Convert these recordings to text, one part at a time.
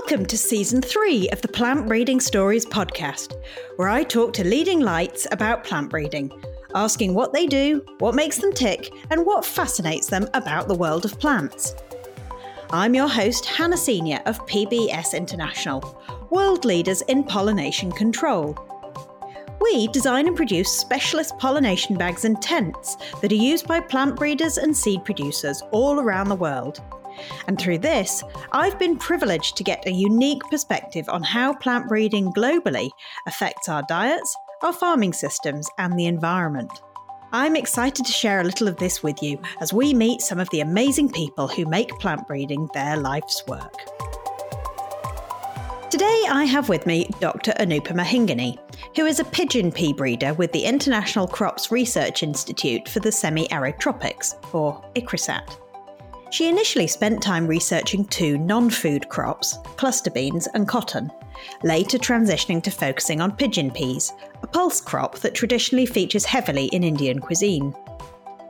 Welcome to season three of the Plant Breeding Stories podcast, where I talk to leading lights about plant breeding, asking what they do, what makes them tick, and what fascinates them about the world of plants. I'm your host, Hannah Senior of PBS International, world leaders in pollination control. We design and produce specialist pollination bags and tents that are used by plant breeders and seed producers all around the world. And through this, I've been privileged to get a unique perspective on how plant breeding globally affects our diets, our farming systems, and the environment. I'm excited to share a little of this with you as we meet some of the amazing people who make plant breeding their life's work. Today I have with me Dr. Anupama Hingane, who is a pigeon pea breeder with the International Crops Research Institute for the Semi Arid Tropics, or ICRISAT. She initially spent time researching two non food crops, cluster beans and cotton, later transitioning to focusing on pigeon peas, a pulse crop that traditionally features heavily in Indian cuisine.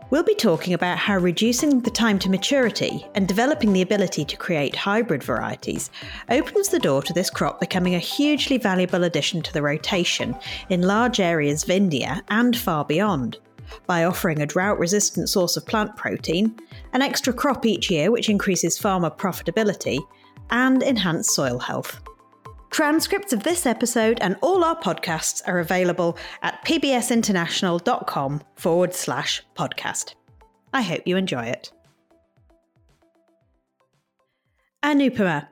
We'll be talking about how reducing the time to maturity and developing the ability to create hybrid varieties opens the door to this crop becoming a hugely valuable addition to the rotation in large areas of India and far beyond by offering a drought resistant source of plant protein, an extra crop each year which increases farmer profitability, and enhanced soil health. Transcripts of this episode and all our podcasts are available at pbsinternational.com forward slash podcast. I hope you enjoy it. Anupama,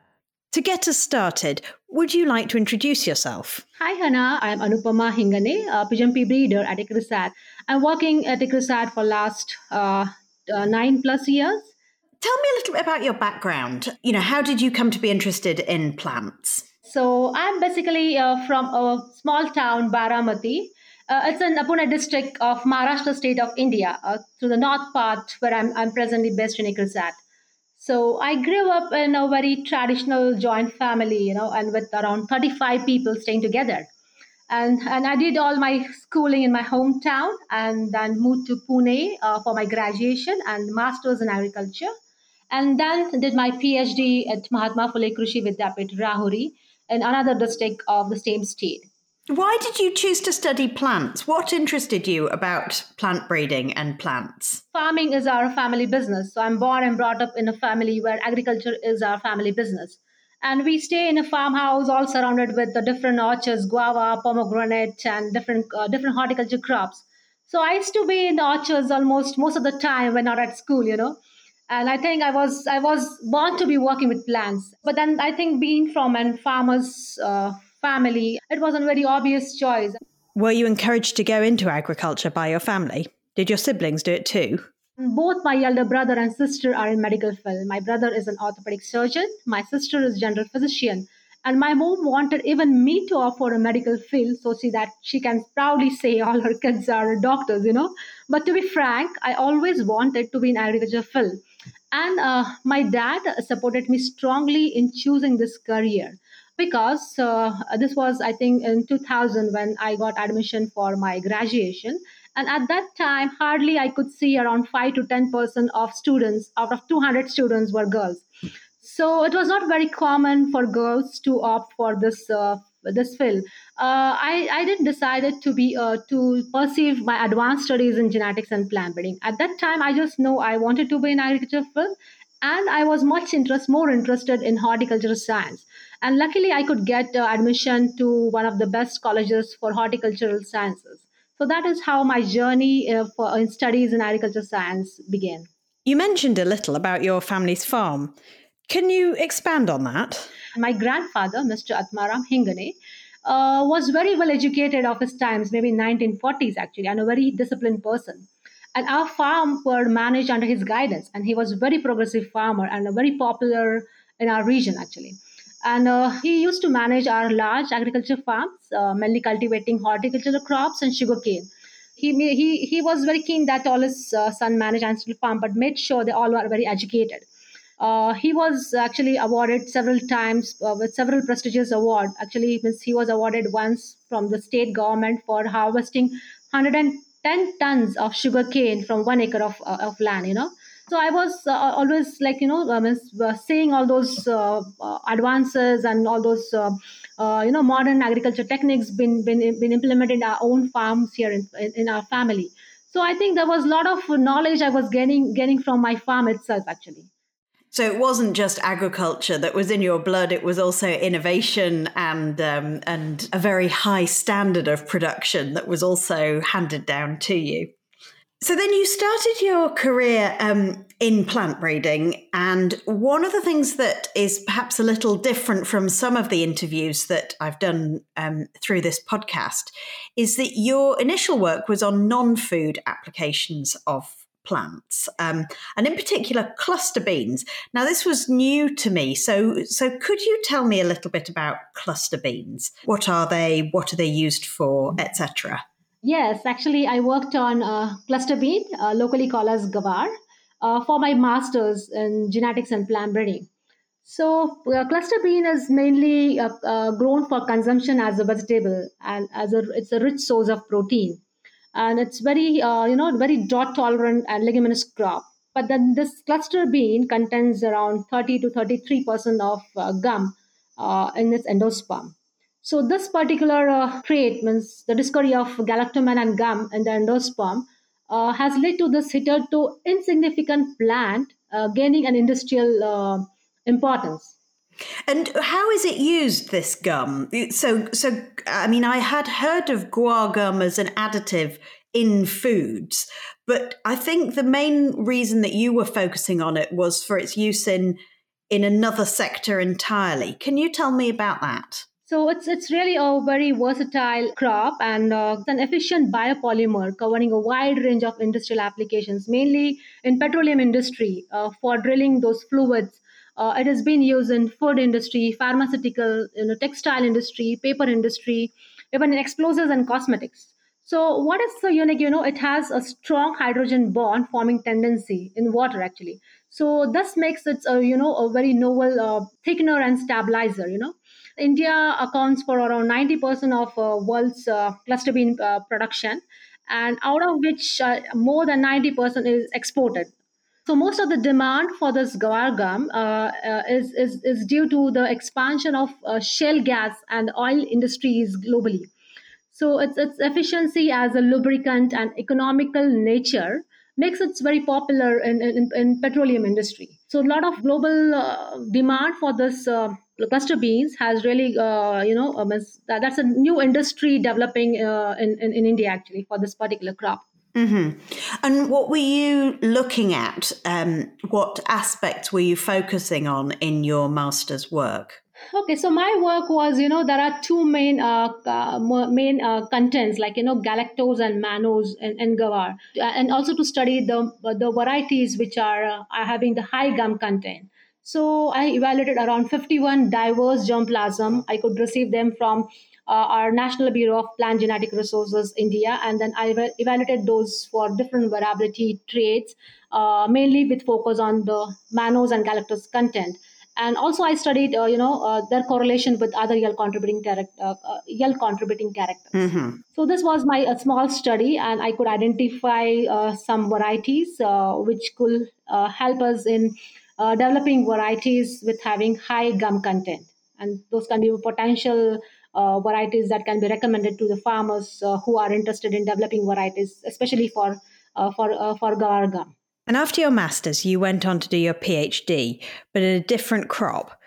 to get us started, would you like to introduce yourself? Hi, Hannah. I'm Anupama Hingane, a pigeon pea breeder at ICRISAT. I'm working at ICRISAT for last uh, uh, nine plus years. Tell me a little bit about your background. You know, how did you come to be interested in plants? So I'm basically uh, from a small town, Baramati. Uh, it's in Pune district of Maharashtra state of India, uh, to the north part where I'm, I'm presently based in ICRISAT. So I grew up in a very traditional joint family, you know, and with around 35 people staying together. And, and I did all my schooling in my hometown and then moved to Pune uh, for my graduation and master's in agriculture. And then did my PhD at Mahatma Phule Krishi Vidyapeeth, Rahuri, in another district of the same state. Why did you choose to study plants? What interested you about plant breeding and plants? Farming is our family business. So I'm born and brought up in a family where agriculture is our family business. And we stay in a farmhouse all surrounded with the different orchards, guava, pomegranate, and different, uh, different horticulture crops. So I used to be in the orchards almost most of the time when not at school, you know and i think i was i was born to be working with plants but then i think being from a farmer's uh, family. It wasn't a very obvious choice. Were you encouraged to go into agriculture by your family? Did your siblings do it too? Both my elder brother and sister are in medical field. My brother is an orthopedic surgeon. My sister is general physician. And my mom wanted even me to offer a medical field so she, that she can proudly say all her kids are doctors you know. But to be frank i always wanted to be in agriculture field. And uh, my dad supported me strongly in choosing this career because uh, this was, I think, in 2000 when I got admission for my graduation. And at that time, hardly I could see around 5 to 10% of students out of 200 students were girls. So it was not very common for girls to opt for this uh, this field. Uh, I, I did decided to be uh, to pursue my advanced studies in genetics and plant breeding. At that time, I just know I wanted to be in agriculture field, and I was much interest more interested in horticultural science. And luckily, I could get uh, admission to one of the best colleges for horticultural sciences. So that is how my journey uh, for in studies in agriculture science began. You mentioned a little about your family's farm. Can you expand on that? My grandfather, Mr. Atmaram Hingane, uh, was very well educated of his times, maybe 1940s actually, and a very disciplined person. And our farm were managed under his guidance, and he was a very progressive farmer and a very popular in our region actually. And uh, he used to manage our large agriculture farms, uh, mainly cultivating horticultural crops and sugarcane. He, he, he was very keen that all his uh, son managed ancestral farm, but made sure they all were very educated. Uh, he was actually awarded several times uh, with several prestigious awards. Actually, he was awarded once from the state government for harvesting 110 tons of sugar cane from one acre of, uh, of land. You know, So I was uh, always like you know um, seeing all those uh, uh, advances and all those uh, uh, you know modern agriculture techniques been been been implemented in our own farms here in, in, our family. So I think there was a lot of knowledge I was getting getting from my farm itself actually. So it wasn't just agriculture that was in your blood; it was also innovation and um, and a very high standard of production that was also handed down to you. So then you started your career um, in plant breeding, and one of the things that is perhaps a little different from some of the interviews that I've done um, through this podcast is that your initial work was on non-food applications of plants, um, and in particular cluster beans. Now, this was new to me, so so could you tell me a little bit about cluster beans? What are they? What are they used for, etc. Yes, actually, I worked on uh, cluster bean, uh, locally called as gavar, uh, for my master's in genetics and plant breeding. So, uh, cluster bean is mainly uh, uh, grown for consumption as a vegetable, and as a it's a rich source of protein, and it's very you know very drought tolerant and leguminous crop. But then this cluster bean contains around 30 to 33 percent of gum in its endosperm. So this particular uh, trait means the discovery of galactomannan and gum in the endosperm uh, has led to this hitherto insignificant plant uh, gaining an industrial uh, importance. And how is it used? This gum. So, so I mean, I had heard of guar gum as an additive in foods, but I think the main reason that you were focusing on it was for its use in in another sector entirely. Can you tell me about that? So it's it's really a very versatile crop and uh, an efficient biopolymer covering a wide range of industrial applications, mainly in petroleum industry uh, for drilling those fluids. Uh, it has been used in food industry, pharmaceutical, you know, textile industry, paper industry, even in explosives and cosmetics. So what is so unique? You know, it has a strong hydrogen bond forming tendency in water actually. So this makes it a you know a very novel uh, thickener and stabilizer. You know India accounts for around 90% of uh, world's uh, cluster bean uh, production, and out of which uh, more than 90% is exported. So most of the demand for this gawar gum uh, uh, is, is, is due to the expansion of shale gas and oil industries globally. So its, its efficiency as a lubricant and economical nature makes it very popular in, in, in petroleum industry. So a lot of global uh, demand for this uh, cluster beans has really, uh, you know, um, that, that's a new industry developing uh, in, in, in, India actually for this particular crop. Mm-hmm. And what were you looking at? Um, what aspects were you focusing on in your master's work? Okay, so my work was, you know, there are two main uh, uh, main uh, contents like you know galactose and mannose and, and gawar, and also to study the the varieties which are, uh, are having the high gum content. So I evaluated around 51 diverse germplasm. I could receive them from uh, our National Bureau of Plant Genetic Resources, India, and then I evaluated those for different variability traits, uh, mainly with focus on the mannose and galactose content and also I studied, uh, you know, uh, their correlation with other yield contributing character, uh, uh yield contributing characters. Mm-hmm. So this was my small study, and I could identify uh, some varieties uh, which could help us in developing varieties with having high gum content, and those can be potential. varieties that can be recommended to the farmers who are interested in developing varieties, especially for for for gawar gum. And after your master's, you went on to do your PhD, but in a different crop.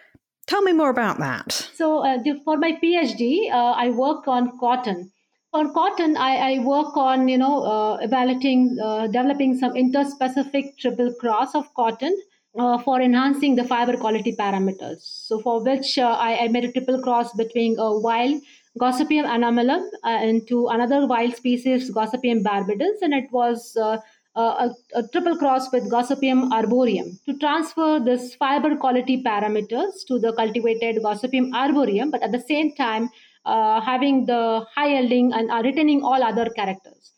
Tell me more about that. So, uh, for my PhD, uh, I work on cotton. On cotton, I, I work on you know uh, evaluating, uh, developing some interspecific triple cross of cotton uh, for enhancing the fiber quality parameters. So, for which uh, I, I, made a triple cross between a wild Gossypium anomalum and to another wild species, Gossypium barbadense, and it was a, a, triple cross with Gossypium arboreum to transfer this fiber quality parameters to the cultivated Gossypium arboreum, but at the same time uh, having the high yielding and uh, retaining all other characters.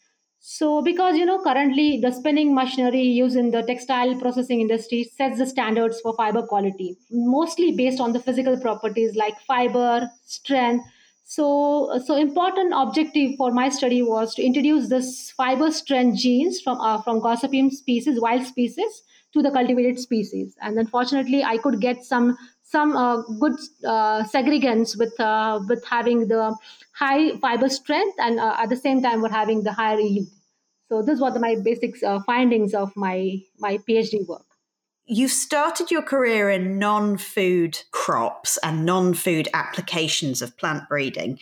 So, because you know, currently the spinning machinery used in the textile processing industry sets the standards for fiber quality, mostly based on the physical properties like fiber, strength, so, so important objective for my study was to introduce this fiber strength genes from uh, from Gossypium species, wild species, to the cultivated species. And unfortunately, I could get some some uh, good uh, segregants with uh, with having the high fiber strength and uh, at the same time we're having the higher yield. So this was my basic uh, findings of my my PhD work. You've started your career in non food crops and non food applications of plant breeding.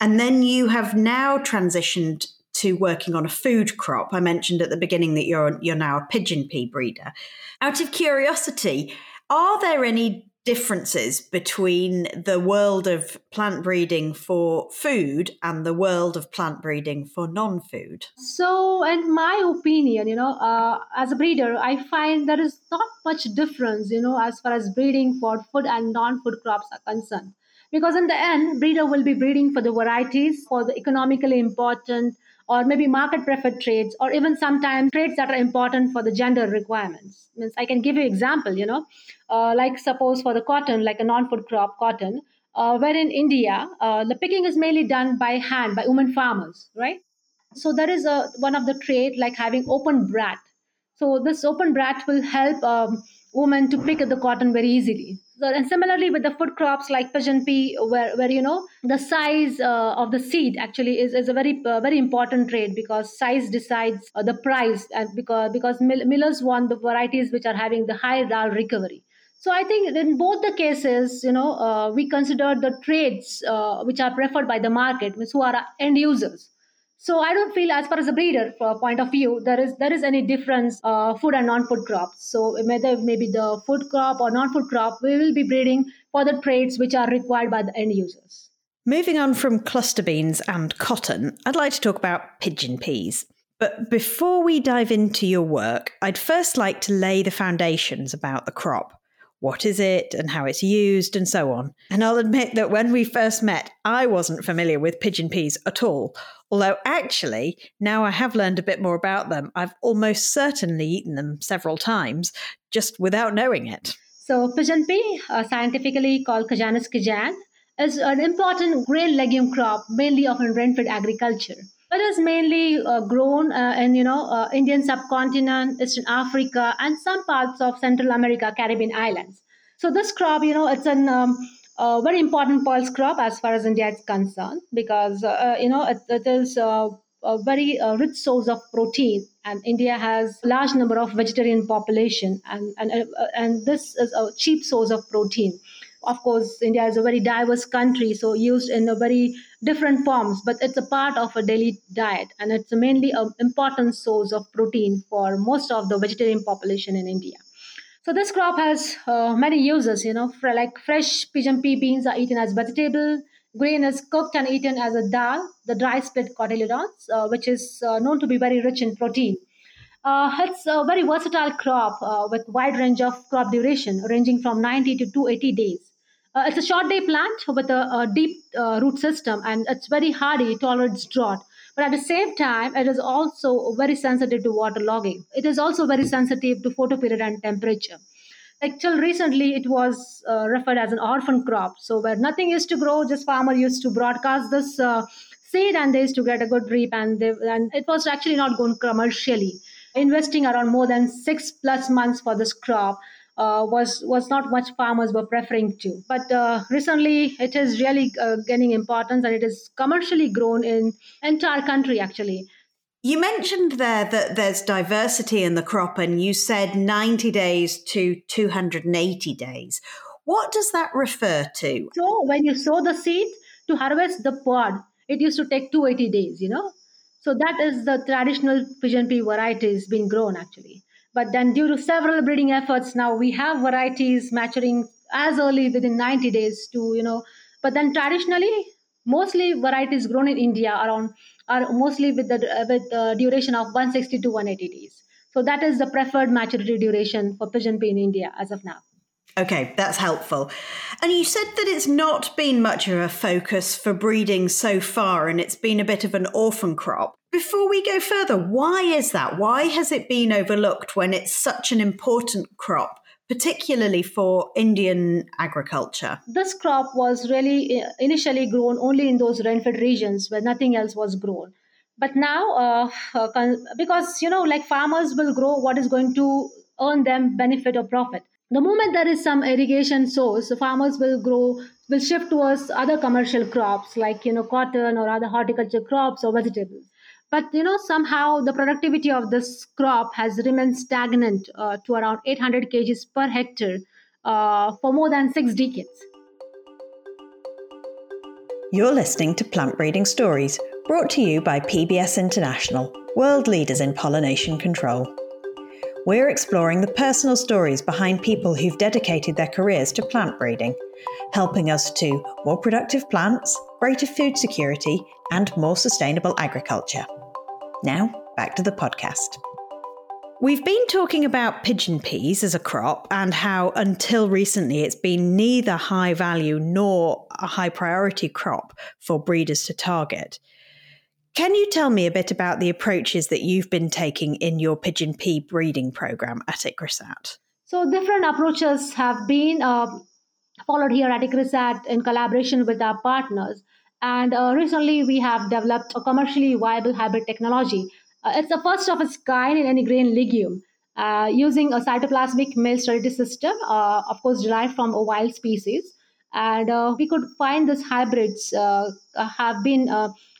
And then you have now transitioned to working on a food crop. I mentioned at the beginning that you're, you're now a pigeon pea breeder. Out of curiosity, are there any differences between the world of plant breeding for food and the world of plant breeding for non-food? So in my opinion you know uh, as a breeder i find there is not much difference you know as far as breeding for food and non-food crops are concerned. Because in the end breeder will be breeding for the varieties for the economically important or maybe market preferred traits or even sometimes traits that are important for the gender requirements. Means i can give you example you know uh, like suppose for the cotton like a non-food crop cotton uh, where in india uh, the picking is mainly done by hand by women farmers right? So there is a one of the trait like having open bract. So this open bract will help um, women to pick the cotton very easily and similarly with the food crops like pigeon pea where, where you know the size uh, of the seed actually is, is a very uh, very important trait because size decides uh, the price and because because millers want the varieties which are having the high dal recovery. So i think in both the cases you know uh, we consider the traits uh, which are preferred by the market who are end users so I don't feel, as far as a breeder point of view, there is there is any difference uh, food and non-food crops. So whether maybe the food crop or non-food crop, we will be breeding for the traits which are required by the end users. Moving on from cluster beans and cotton, I'd like to talk about pigeon peas. But before we dive into your work, I'd first like to lay the foundations about the crop what is it and how it's used and so on. And I'll admit that when we first met, I wasn't familiar with pigeon peas at all. Although, actually, now I have learned a bit more about them, I've almost certainly eaten them several times just without knowing it. So, pigeon pea, uh, scientifically called Cajanus cajan, is an important grain legume crop, mainly of rain-fed agriculture. It is mainly uh, grown uh, in you know uh, Indian subcontinent, Eastern Africa, and some parts of Central America, Caribbean islands. So this crop, you know, it's an um, a very important pulse crop as far as India is concerned because uh, uh, you know it, it is uh, a very uh, rich source of protein and india has a large number of vegetarian population and and, and this is a cheap source of protein. Of course india is a very diverse country so used in a very different forms but it's a part of a daily diet and it's mainly an important source of protein for most of the vegetarian population in india so this crop has uh, many uses you know for like fresh pigeon pea beans are eaten as vegetable grain is cooked and eaten as a dal the dry split cotyledons uh, which is uh, known to be very rich in protein uh, it's a very versatile crop uh, with wide range of crop duration ranging from 90 to 280 days uh, it's a short day plant with a, a deep root system and it's very hardy, it tolerates drought. But at the same time, it is also very sensitive to waterlogging. It is also very sensitive to photoperiod and temperature. Like till recently, it was uh, referred as an orphan crop. So where nothing used to grow, just farmer used to broadcast this uh, seed and they used to get a good reap. And, they, and it was actually not going commercially. Investing around more than six plus months for this crop uh, was was not much farmers were preferring to. But uh, recently, it is really uh, gaining importance, and it is commercially grown in entire country actually. You mentioned there that there's diversity in the crop, and you said 90 days to 280 days. What does that refer to? So, when you sow the seed to harvest the pod, it used to take 280 days, you know. So, that is the traditional pigeon pea varieties being grown actually. But then, due to several breeding efforts, now we have varieties maturing as early within 90 days to, you know, but then traditionally, mostly varieties grown in India around are mostly with the with the duration of 160 to 180 days. So that is the preferred maturity duration for pigeon pea in India as of now. Okay, that's helpful. And you said that it's not been much of a focus for breeding so far and it's been a bit of an orphan crop. Before we go further, why is that? Why has it been overlooked when it's such an important crop? particularly for Indian agriculture? This crop was really uh, initially grown only in those rainfed regions where nothing else was grown. But now, uh, uh because you know, like farmers will grow what is going to earn them benefit or profit. The moment there is some irrigation source, the farmers will grow, will shift towards other commercial crops like you know cotton or other horticulture crops or vegetables. But you know somehow the productivity of this crop has remained stagnant uh, to around 800 kgs per hectare uh, for more than six decades. You're listening to Plant Breeding Stories, brought to you by PBS International, world leaders in pollination control. We're exploring the personal stories behind people who've dedicated their careers to plant breeding, helping us to more productive plants, greater food security, and more sustainable agriculture. Now, back to the podcast. We've been talking about pigeon peas as a crop and how until recently it's been neither high value nor a high priority crop for breeders to target. Can you tell me a bit about the approaches that you've been taking in your pigeon pea breeding program at ICRISAT? So, different approaches have been uh, followed here at ICRISAT in collaboration with our partners. And uh, recently, we have developed a commercially viable hybrid technology. Uh, it's the first of its kind in any grain legume. Uh, using a cytoplasmic male sterility system, uh, of course, derived from a wild species. And uh, we could find these hybrids have been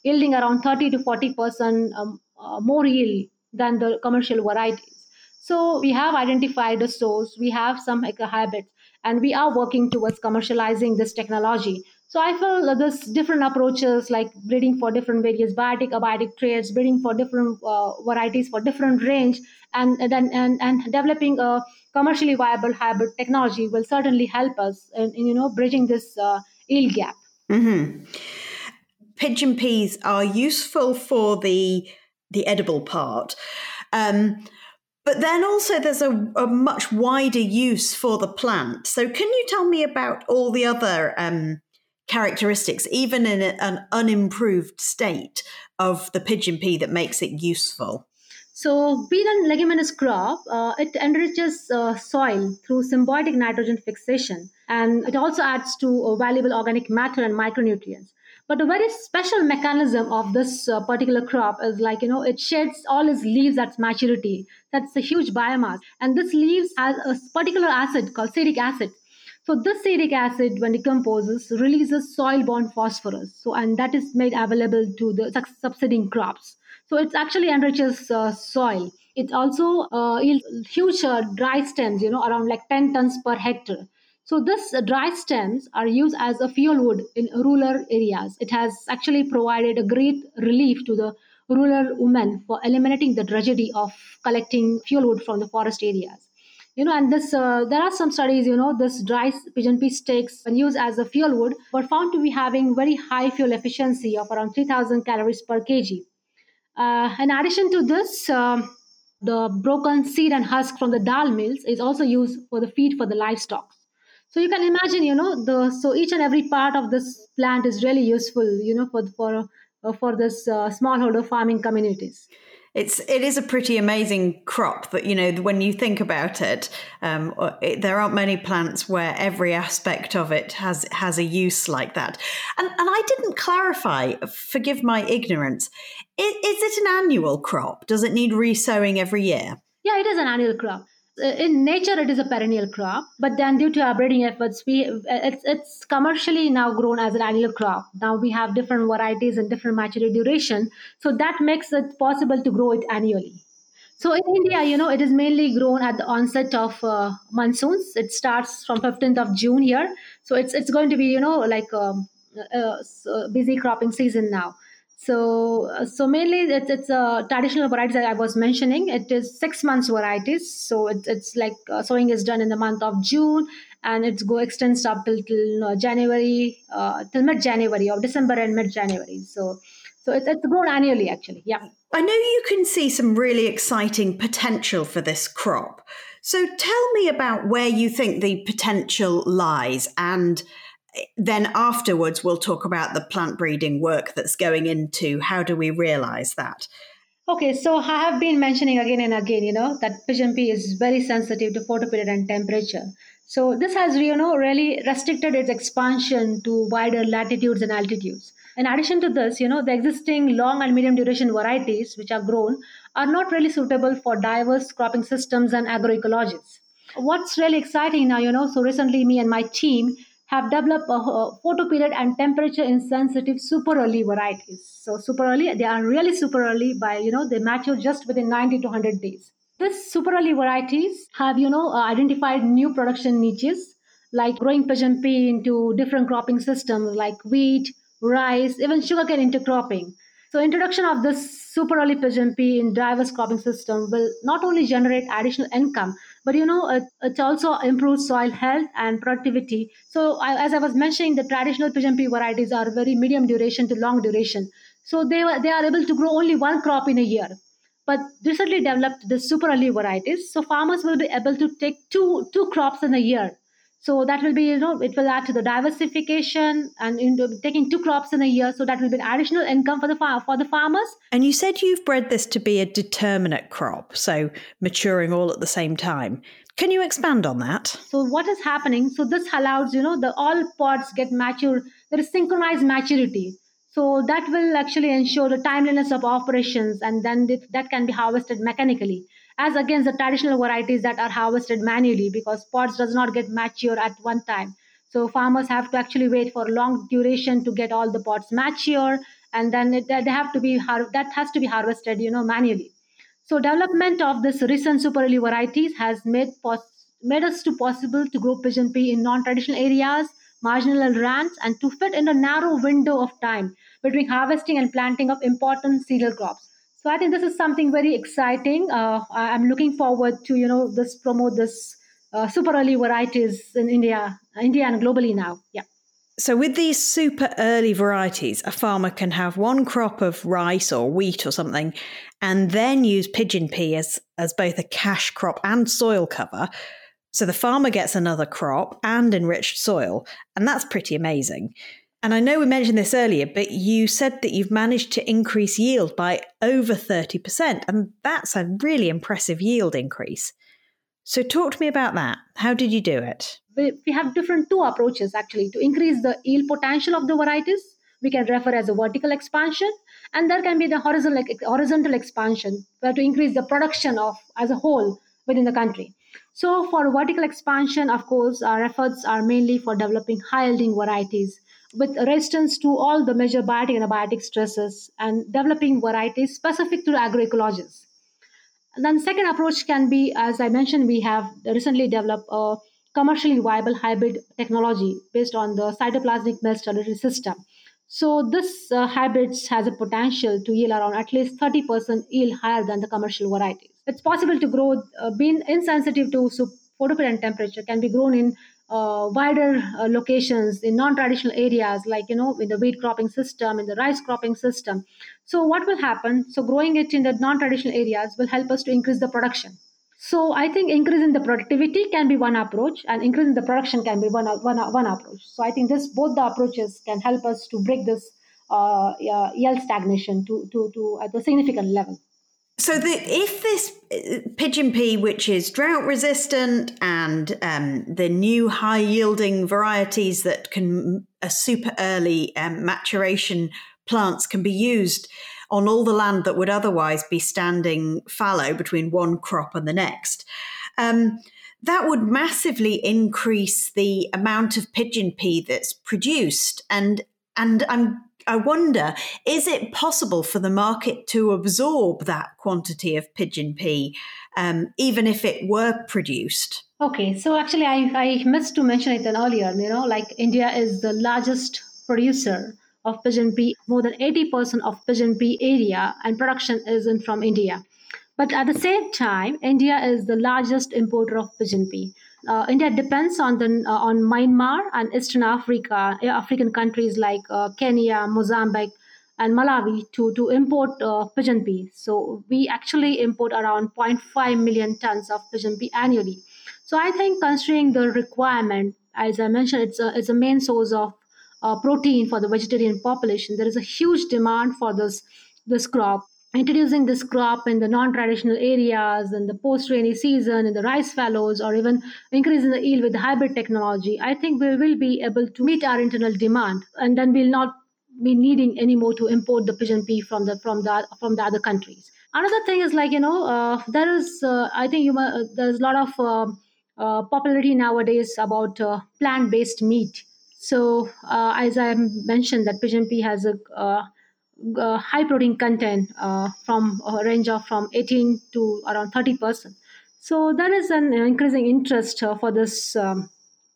yielding around 30 to 40 percent um, uh, more yield than the commercial varieties. So we have identified a source, we have some hybrids, and we are working towards commercializing this technology. So I feel there's different approaches like breeding for different various biotic, abiotic traits, breeding for different uh, varieties for different range, and then and, and developing a commercially viable hybrid technology will certainly help us in, in you know bridging this uh, yield gap. Mm-hmm pigeon peas are useful for the the edible part. Um, but then also there's a, a, much wider use for the plant. So can you tell me about all the other um, characteristics, even in an unimproved state, of the pigeon pea that makes it useful? So, being a leguminous crop, uh, it enriches uh, soil through symbiotic nitrogen fixation, and it also adds to valuable organic matter and micronutrients. But a very special mechanism of this uh, particular crop is like, you know, it sheds all its leaves at maturity. That's a huge biomass. And this leaves has a particular acid called acetic acid. So this acetic acid, when decomposes, releases soil-borne phosphorus. So and that is made available to the subsiding crops. So it actually enriches uh, soil. It also uh, yields huge uh, dry stems, you know, around like 10 tons per hectare. So this dry stems are used as a fuel wood in rural areas. It has actually provided a great relief to the rural women for eliminating the drudgery of collecting fuel wood from the forest areas. You know, and this uh, there are some studies. You know, this dry pigeon pea sticks, when used as a fuel wood, were found to be having very high fuel efficiency of around 3,000 calories per kg. Uh, in addition to this, um, the broken seed and husk from the dal mills is also used for the feed for the livestock. So you can imagine, you know, the so each and every part of this plant is really useful, you know, for for uh, for this uh, smallholder farming communities. It's it is a pretty amazing crop that you know when you think about it, um, it, there aren't many plants where every aspect of it has has a use like that. And and I didn't clarify. Forgive my ignorance. Is, is it an annual crop? Does it need resowing every year? Yeah, it is an annual crop. Uh, in nature it is a perennial crop but then due to our breeding efforts we uh, it's, it's commercially now grown as an annual crop. Now we have different varieties and different maturity duration so that makes it possible to grow it annually. So in india you know it is mainly grown at the onset of uh, monsoons. It starts from 15th of june here. So it's it's going to be you know like um, a, a busy cropping season now so, uh, so mainly it's, it's a traditional varieties that I was mentioning. It is six months varieties. So it, it's like uh, sowing is done in the month of June, and it's go extends up till, till uh, January, uh, till mid January or December and mid January. So, so it's, it's grown annually actually. Yeah. I know you can see some really exciting potential for this crop. So tell me about where you think the potential lies and then afterwards we'll talk about the plant breeding work that's going into how do we realize that? Okay so i have been mentioning again and again you know that pigeon pea is very sensitive to photoperiod and temperature. So this has you know really restricted its expansion to wider latitudes and altitudes. In addition to this you know the existing long and medium duration varieties which are grown are not really suitable for diverse cropping systems and agroecologies. What's really exciting now, you know, so recently me and my team have developed a, a photo period and temperature insensitive super early varieties. So super early, they are really super early by, you know, they mature just within 90 to 100 days. This super early varieties have, you know, uh, identified new production niches like growing pigeon pea into different cropping systems like wheat, rice, even sugarcane intercropping. So introduction of this super early pigeon pea in diverse cropping system will not only generate additional income, but you know it, it also improves soil health and productivity. So I, as I was mentioning, the traditional pigeon pea varieties are very medium duration to long duration. So they, they are able to grow only one crop in a year but recently developed the super early varieties. So farmers will be able to take two two crops in a year. So that will be, you know, it will add to the diversification and into taking two crops in a year. So that will be an additional income for the far- for the farmers. And you said you've bred this to be a determinate crop, so maturing all at the same time. Can you expand on that? So what is happening? So this allows, you know, the all pods get mature. There is synchronized maturity. So that will actually ensure the timeliness of operations and then that can be harvested mechanically as against the traditional varieties that are harvested manually because pods does not get mature at one time. So farmers have to actually wait for long duration to get all the pods mature and then it, they have to be that has to be harvested you know manually. So development of this recent super early varieties has made pos- made us to possible to grow pigeon pea in non-traditional areas marginal lands and to fit in a narrow window of time between harvesting and planting of important cereal crops. So I think this is something very exciting. Uh, I'm looking forward to you know this promote this uh, super early varieties in India, India and globally now. Yeah. So, with these super early varieties, a farmer can have one crop of rice or wheat or something, and then use pigeon pea as, as both a cash crop and soil cover. So the farmer gets another crop and enriched soil, and that's pretty amazing. And I know we mentioned this earlier, but you said that you've managed to increase yield by over 30%, and that's a really impressive yield increase. So talk to me about that. How did you do it? We have different two approaches actually to increase the yield potential of the varieties. We can refer as a vertical expansion, and there can be the horizontal horizontal expansion, where to increase the production of as a whole within the country. So for vertical expansion, of course, our efforts are mainly for developing high-yielding varieties with resistance to all the major biotic and abiotic stresses and developing varieties specific to agroecologies. And then second approach can be, as I mentioned, we have recently developed a commercially viable hybrid technology based on the cytoplasmic male sterility system. So this uh, hybrid has a potential to yield around at least 30% yield higher than the commercial varieties it's possible to grow uh, being insensitive to photoperiod temperature can be grown in uh, wider uh, locations in non-traditional areas like you know in the wheat cropping system in the rice cropping system. So what will happen? So growing it in the non-traditional areas will help us to increase the production. So i think increasing the productivity can be one approach and increasing the production can be one, one, one approach. So i think this both the approaches can help us to break this uh, yield stagnation to, to, to at a significant level so the, if this uh, pigeon pea, which is drought resistant, and um, the new high yielding varieties that can a super early um, maturation plants can be used on all the land that would otherwise be standing fallow between one crop and the next. Um, that would massively increase the amount of pigeon pea that's produced, and and I'm I wonder, is it possible for the market to absorb that quantity of pigeon pea, um, even if it were produced? Okay, so actually, I, I missed to mention it earlier. You know, like India is the largest producer of pigeon pea. More than 80% of pigeon pea area and production is in from India. But at the same time, India is the largest importer of pigeon pea uh, India depends on the uh, on Myanmar and Eastern Africa, uh, African countries like uh, Kenya, Mozambique, and Malawi to to import uh, pigeon pea. So we actually import around 0.5 million tons of pigeon pea annually. So I think considering the requirement, as I mentioned, it's a it's a main source of uh, protein for the vegetarian population. There is a huge demand for this this crop introducing this crop in the non-traditional areas and the post-rainy season in the rice fallows or even increasing the yield with the hybrid technology i think we will be able to meet our internal demand and then we'll not be needing anymore to import the pigeon pea from the from the from the other countries Another thing is like you know uh, there is uh, I think you uh, there's a lot of um, uh, popularity nowadays about uh, plant-based meat. So uh, as I mentioned, that pigeon pea has a, a high protein content from a range of from 18 to around 30 percent. So there is an increasing interest for this. Um,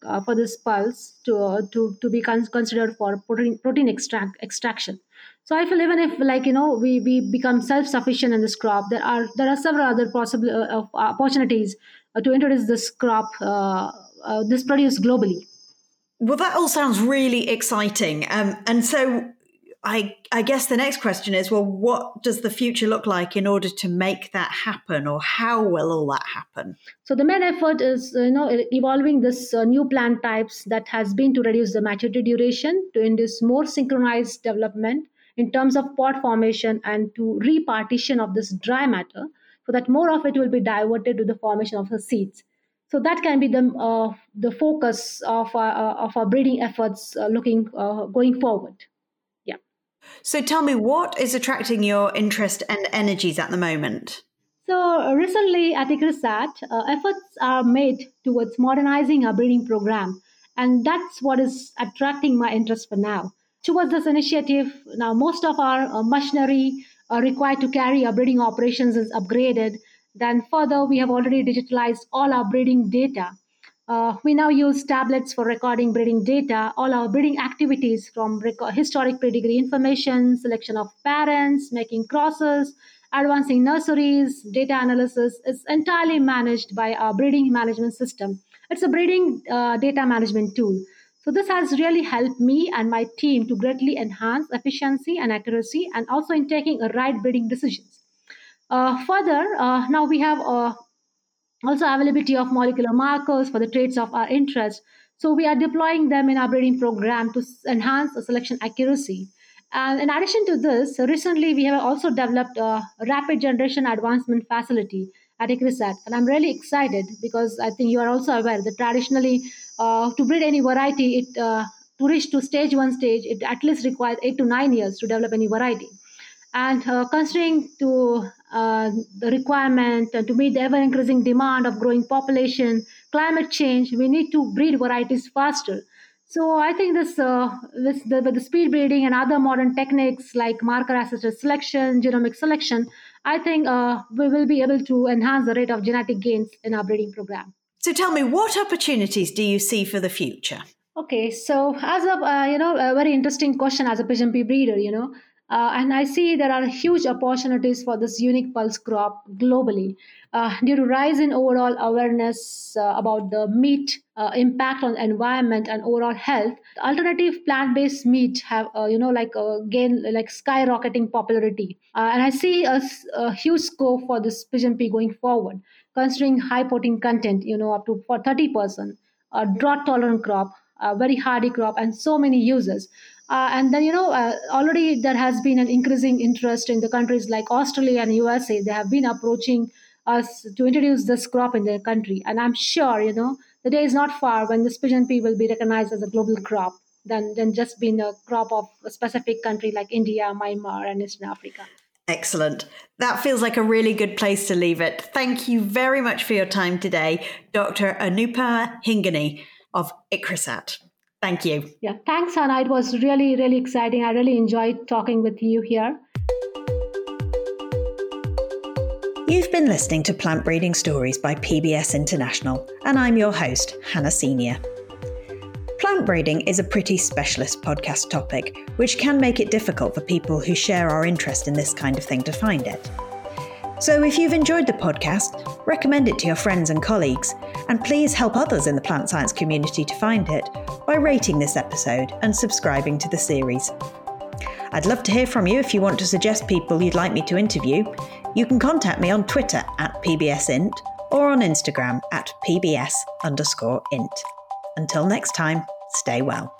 uh, for this pulse to uh, to to be con- considered for protein protein extract extraction. So I feel even if like you know we we become self sufficient in this crop, there are there are several other possible uh, opportunities uh, to introduce this crop uh, uh, this produce globally. Well, that all sounds really exciting, um, and so I, I guess the next question is well, what does the future look like in order to make that happen, or how will all that happen? So the main effort is you know evolving this uh, new plant types that has been to reduce the maturity duration, to induce more synchronized development in terms of pod formation, and to repartition of this dry matter, so that more of it will be diverted to the formation of the seeds. So that can be the uh, the focus of our, uh, of our breeding efforts uh, looking uh, going forward. So tell me, what is attracting your interest and energies at the moment? So recently at ICRISAT, uh, efforts are made towards modernizing our breeding program. And that's what is attracting my interest for now. Towards this initiative, now most of our uh, machinery uh, required to carry our breeding operations is upgraded. Then further, we have already digitalized all our breeding data. Uh, we now use tablets for recording breeding data, all our breeding activities from historic pedigree information, selection of parents, making crosses, advancing nurseries, data analysis is entirely managed by our breeding management system. It's a breeding uh, data management tool. So this has really helped me and my team to greatly enhance efficiency and accuracy and also in taking right breeding decisions. Uh, further, uh, now we have a also availability of molecular markers for the traits of our interest. So we are deploying them in our breeding program to enhance the selection accuracy. And in addition to this, recently we have also developed a rapid generation advancement facility at ICRISAT. And I'm really excited because I think you are also aware that traditionally uh, to breed any variety, it uh, to reach to stage one stage, it at least requires eight to nine years to develop any variety. And uh, considering to uh, the requirement and to meet the ever increasing demand of growing population, climate change, we need to breed varieties faster. So I think this, uh, this the, with the speed breeding and other modern techniques like marker-assisted selection, genomic selection, I think uh, we will be able to enhance the rate of genetic gains in our breeding program. So tell me, what opportunities do you see for the future? Okay, so as a uh, you know a very interesting question as a pigeon pea breeder, you know, uh, and I see there are huge opportunities for this unique pulse crop globally uh, due to rise in overall awareness uh, about the meat uh, impact on environment and overall health. Alternative plant-based meat have uh, you know like uh, gain like skyrocketing popularity, and I see a, a, huge scope for this pigeon pea going forward, considering high protein content, you know up to for thirty percent, a drought tolerant crop, a very hardy crop, and so many uses. Uh, and then, you know, uh, already there has been an increasing interest in the countries like Australia and USA. They have been approaching us to introduce this crop in their country. And I'm sure, you know, the day is not far when this pigeon pea will be recognized as a global crop than, than just being a crop of a specific country like India, Myanmar, and Eastern Africa. Excellent. That feels like a really good place to leave it. Thank you very much for your time today, Dr. Anupa Hingane of ICRISAT. Thank you. Yeah, thanks, Hannah. It was really, really exciting. I really enjoyed talking with you here. You've been listening to Plant Breeding Stories by PBS International, and I'm your host, Hannah Senior. Plant breeding is a pretty specialist podcast topic, which can make it difficult for people who share our interest in this kind of thing to find it. So if you've enjoyed the podcast, recommend it to your friends and colleagues, and please help others in the plant science community to find it by rating this episode and subscribing to the series. I'd love to hear from you if you want to suggest people you'd like me to interview. You can contact me on Twitter at PBSInt or on Instagram at PBS underscore int. Until next time, stay well.